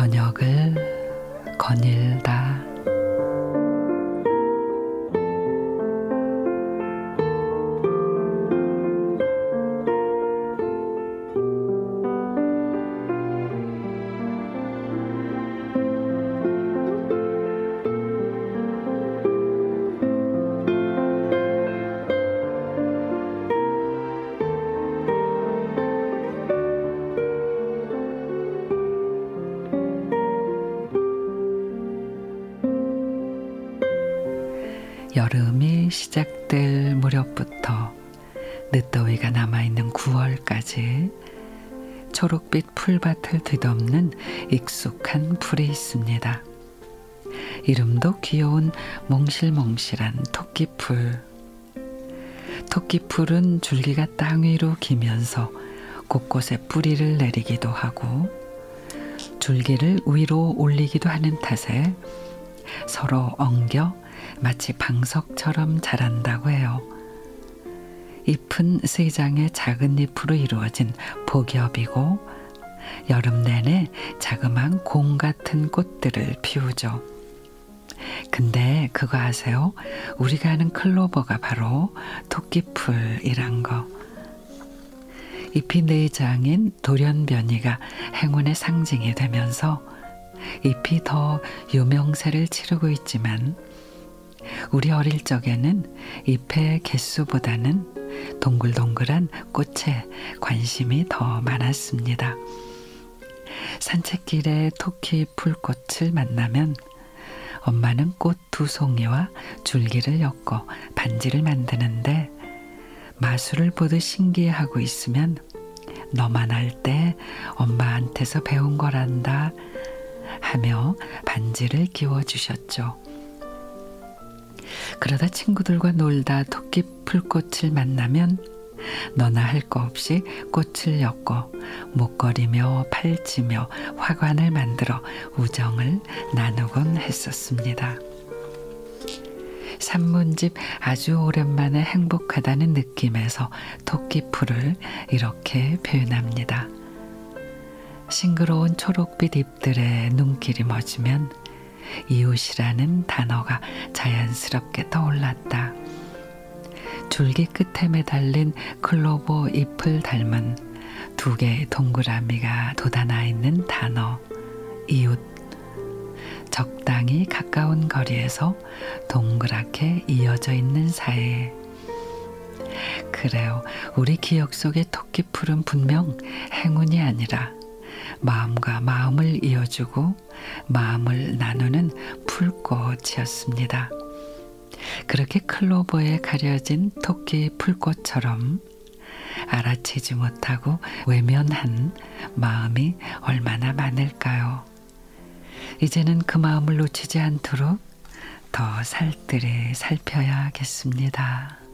저녁을 거닐다. 여름이 시작될 무렵부터 늦더위가 남아있는 9월까지 초록빛 풀밭을 뒤덮는 익숙한 풀이 있습니다. 이름도 귀여운 몽실몽실한 토끼풀. 토끼풀은 줄기가 땅 위로 기면서 곳곳에 뿌리를 내리기도 하고 줄기를 위로 올리기도 하는 탓에 서로 엉겨 마치 방석처럼 자란다고 해요. 잎은 세 장의 작은 잎으로 이루어진 복엽이고 여름 내내 자그마한 공 같은 꽃들을 피우죠. 근데 그거 아세요? 우리가 아는 클로버가 바로 토끼풀이란 거. 잎이 네 장인 돌연변이가 행운의 상징이 되면서 잎이 더 유명세를 치르고 있지만 우리 어릴 적에는 잎의 개수보다는 동글동글한 꽃에 관심이 더 많았습니다. 산책길에 토끼 풀꽃을 만나면 엄마는 꽃 두 송이와 줄기를 엮어 반지를 만드는데 마술을 보듯 신기해하고 있으면 너만 할 때 엄마한테서 배운 거란다 하며 반지를 끼워 주셨죠. 그러다 친구들과 놀다 토끼 풀꽃을 만나면 너나 할 거 없이 꽃을 엮고 목걸이며 팔찌며 화관을 만들어 우정을 나누곤 했었습니다. 산문집 아주 오랜만에 행복하다는 느낌에서 토끼풀을 이렇게 표현합니다. 싱그러운 초록빛 잎들의 눈길이 멎으면 이웃이라는 단어가 자연스럽게 떠올랐다. 줄기 끝에 매달린 클로버 잎을 닮은 두 개의 동그라미가 돋아나 있는 단어 이웃 적당히 가까운 거리에서 동그랗게 이어져 있는 사이 그래요. 우리 기억 속의 토끼풀은 분명 행운이 아니라 마음과 마음을 이어주고 마음을 나누는 풀꽃이었습니다. 그렇게 클로버에 가려진 토끼 풀꽃처럼 알아채지 못하고 외면한 마음이 얼마나 많을까요? 이제는 그 마음을 놓치지 않도록 더 살뜰히 살펴야겠습니다.